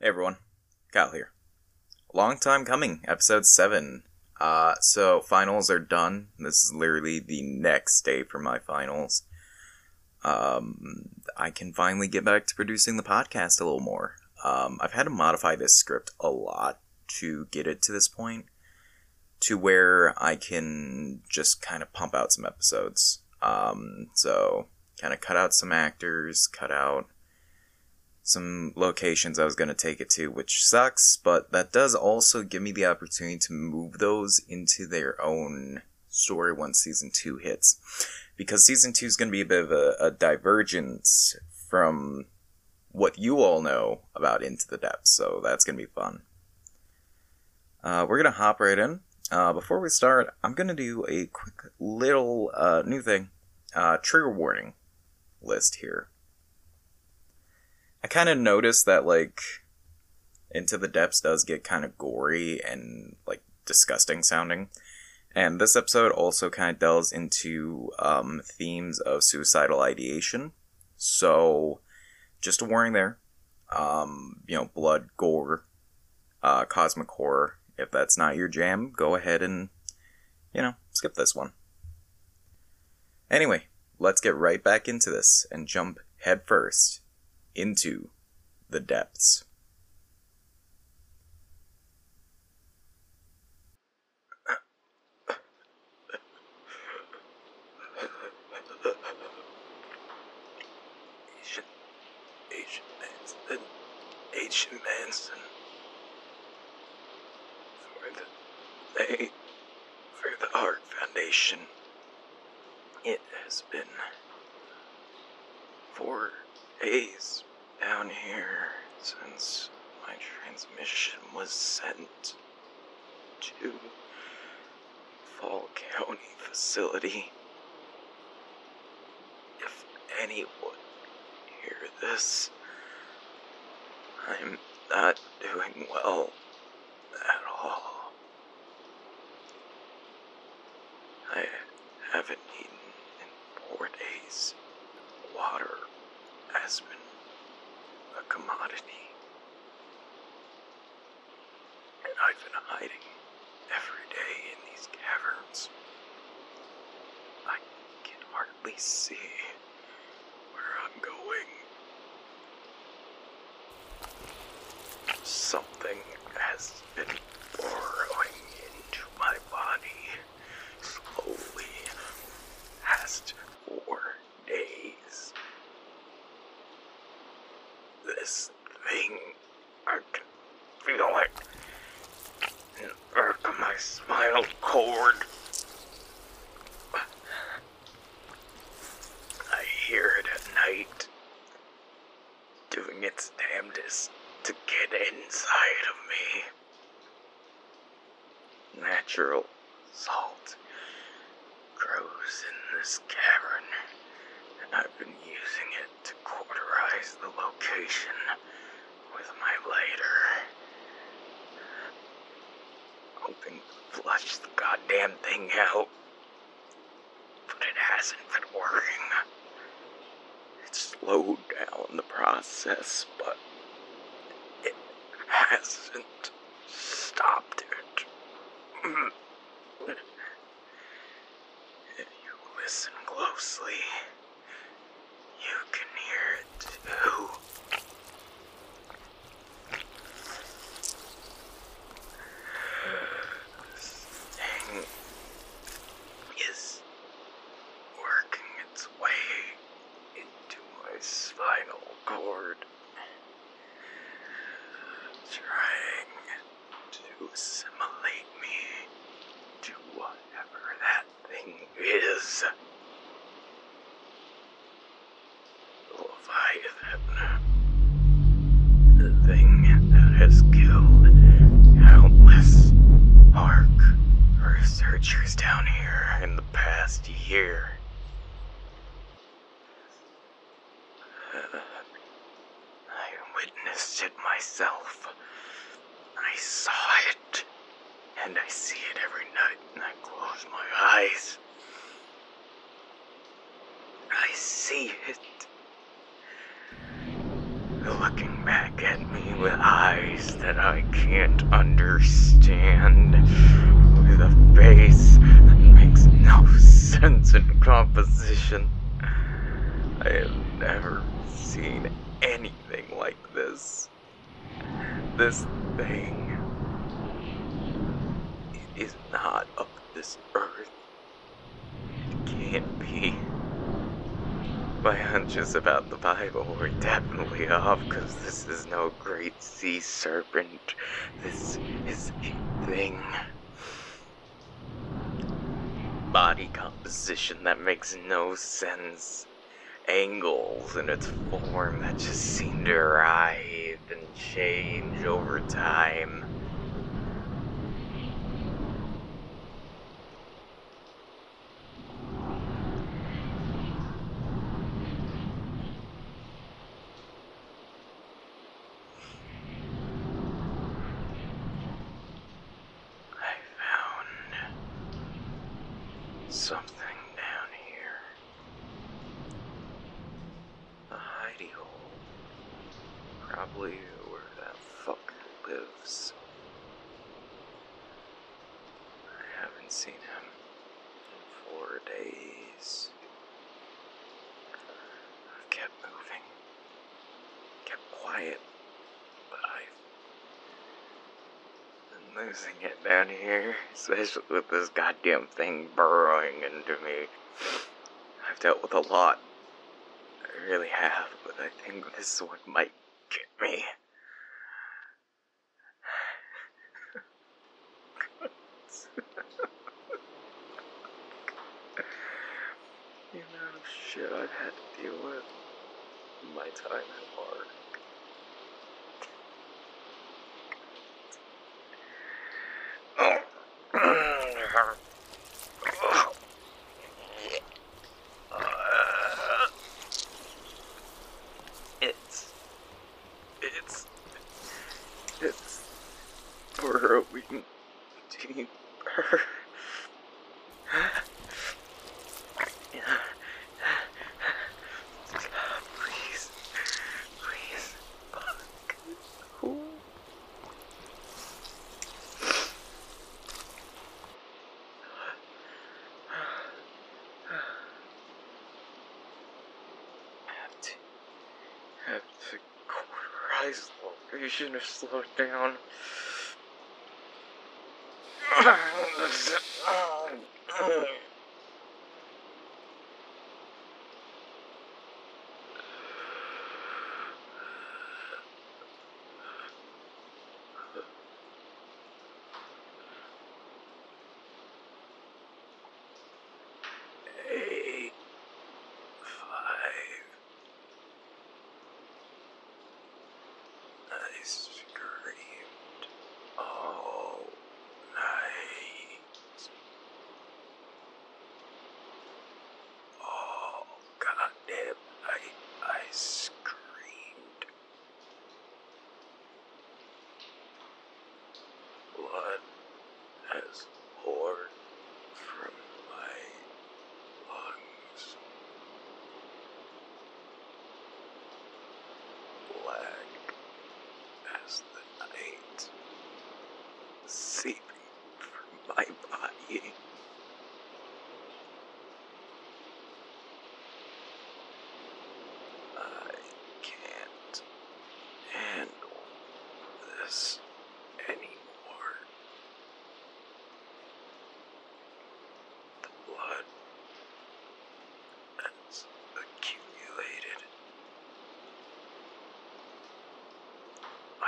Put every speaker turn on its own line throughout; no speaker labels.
Hey everyone, Kyle here. Long time coming, episode 7. Uh, so finals are done. This is literally the next day for my finals. Um, I can finally get back to producing the podcast a little more. Um, I've had to modify this script a lot to get it to this point, to where I can just kind of pump out some episodes. Um, so kind of cut out some actors, cut out some locations I was going to take it to, which sucks, but that does also give me the opportunity to move those into their own story once season 2 hits. Because season 2 is going to be a bit of a, a divergence from what you all know about Into the Depths, so that's going to be fun. Uh, we're going to hop right in. Uh, before we start, I'm going to do a quick little uh, new thing uh, trigger warning list here. I kind of noticed that like Into the Depths does get kind of gory and like disgusting sounding. And this episode also kind of delves into um, themes of suicidal ideation. So, just a warning there. Um, you know, blood, gore, uh, cosmic horror. If that's not your jam, go ahead and, you know, skip this one. Anyway, let's get right back into this and jump headfirst into the depths.
Asian, Asian Manson, Asian Manson. For the, for the Art Foundation. It has been four days down here since my transmission was sent to Fall County facility. If anyone hear this, I'm not doing well at all. I haven't eaten in four days. Water has been commodity. And I've been hiding every day in these caverns. I can hardly see where I'm going. Something has been burrowing into my body slowly past four days. This thing, I can feel it. In the arc of my cord. I hear it at night, doing its damnedest to get inside of me. Natural salt grows in this cavern, and I've been using it to cauterize the location with my lighter. Hoping to flush the goddamn thing out, but it hasn't been working. It slowed down the process, but it hasn't stopped it. If you listen closely, you can hear it too. Past year. I witnessed it myself. I saw it. And I see it every night when I close my eyes. I see it. Looking back at me with eyes that I can't understand, sense in composition. I have never seen anything like this. This thing is not of this earth. It can't be. My hunches about the Bible were definitely off because this is no great sea serpent. This is a thing. Body composition that makes no sense. Angles in its form that just seem to writhe and change over time. I found something down here. A hidey hole. Probably where that fucker lives. I haven't seen him in four days. I've kept moving. Kept quiet. But I've been losing it down here, especially with this goddamn thing burrowing into me. I've dealt with a lot. I really have, but I think this one might get me. amount of shit I've had to deal with my time at work. It's. It's. It's. burrowing deeper. Please. Please. Fuck. Ooh. have to have to cauterize location or slow it down. screamed all night. Oh, goddamn night. I screamed. Blood has poured from my lungs. Black as the night, seeping from my body. I can't handle this anymore. The blood has accumulated.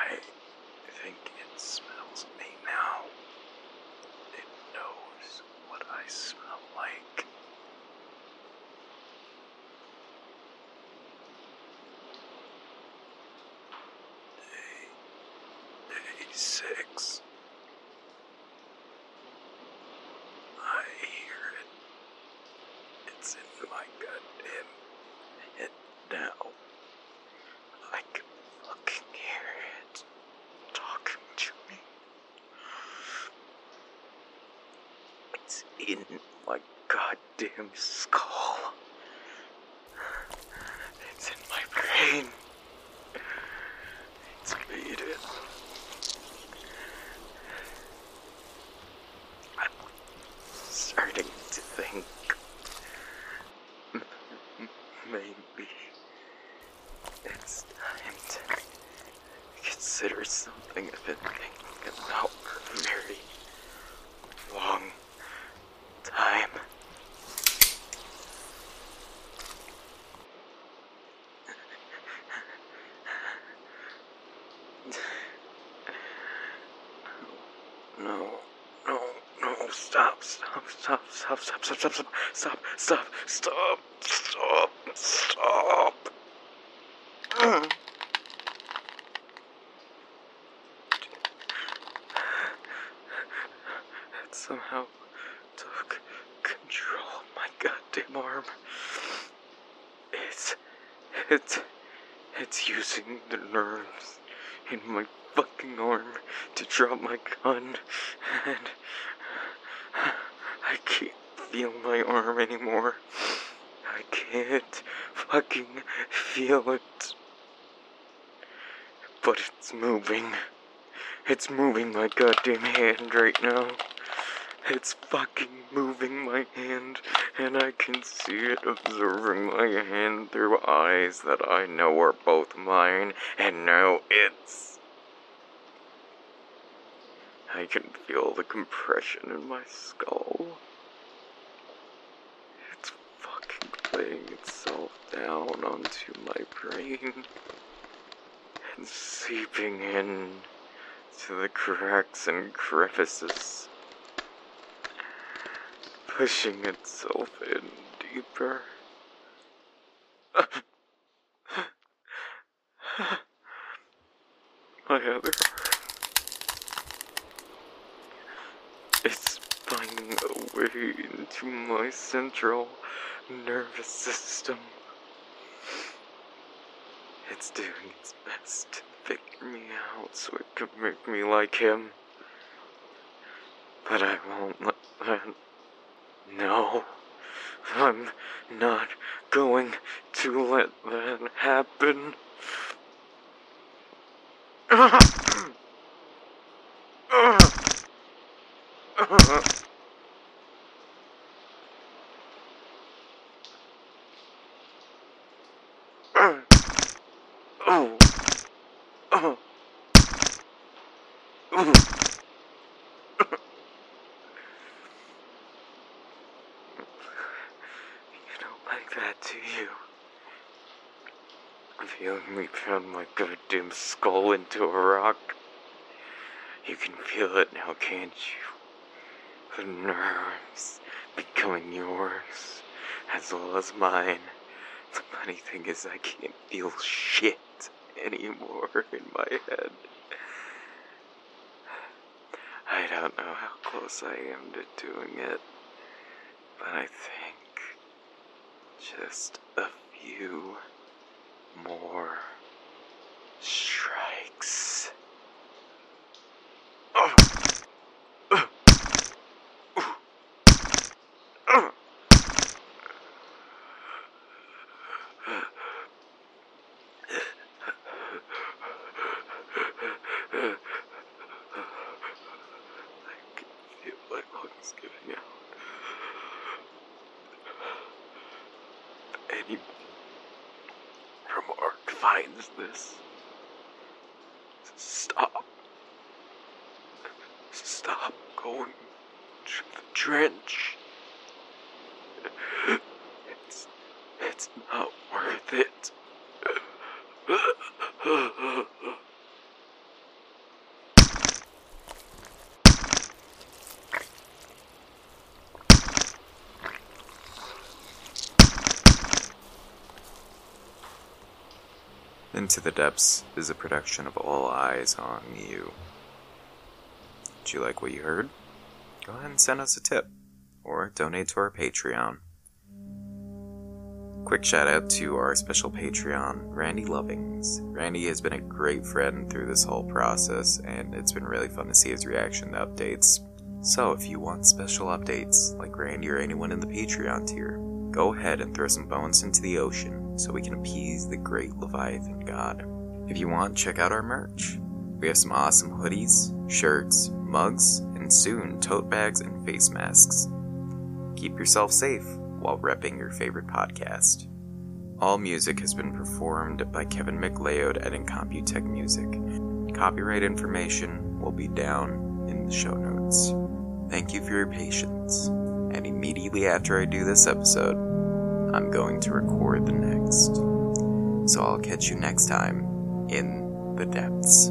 I think it smells me now. It knows what I smell like. Day, day six. damn skull. It's in my brain. It's bleeding. I'm starting to think maybe it's time to consider something I've been thinking about for very long. Stop, stop, stop, stop, stop, stop, stop, stop, stop. It somehow took control of my goddamn arm. It's, it's, it's using the nerves in my fucking arm to drop my gun, and feel my arm anymore. I can't fucking feel it. But it's moving. It's moving my goddamn hand right now. It's fucking moving my hand, and I can see it observing my hand through eyes that I know are both mine, and now it's. I can feel the compression in my skull. It's fucking laying itself down onto my brain and seeping in to the cracks and crevices, pushing itself in deeper. my other. It's finding a way into my central nervous system. It's doing its best to figure me out so it could make me like him. But I won't let that. No. I'm not going to let that happen. Oh. Oh. Ooh. You don't like that, do you? Feeling me pound my goddamn skull into a rock. You can feel it now, can't you? The nerves becoming yours, as well as mine. The funny thing is, I can't feel shit anymore in my head. I don't know how close I am to doing it, but I think just a few more strikes. Oh. Uh. Ooh. Uh. I can feel my lungs giving out. If any remark finds this, stop. Stop going to the trench. It's, it's not worth it.
Into the Depths is a production of All Eyes on You. Did you like what you heard? Go ahead and send us a tip or donate to our Patreon. Quick shout out to our special Patreon, Randy Lovings. Randy has been a great friend through this whole process, and it's been really fun to see his reaction to updates. So, if you want special updates, like Randy or anyone in the Patreon tier, go ahead and throw some bones into the ocean so we can appease the great Leviathan god. If you want, check out our merch. We have some awesome hoodies, shirts, mugs, and soon tote bags and face masks. Keep yourself safe while repping your favorite podcast. All music has been performed by Kevin MacLeod at Incompetech Music. Copyright information will be down in the show notes. Thank you for your patience. And immediately after I do this episode, I'm going to record the next. So I'll catch you next time in the depths.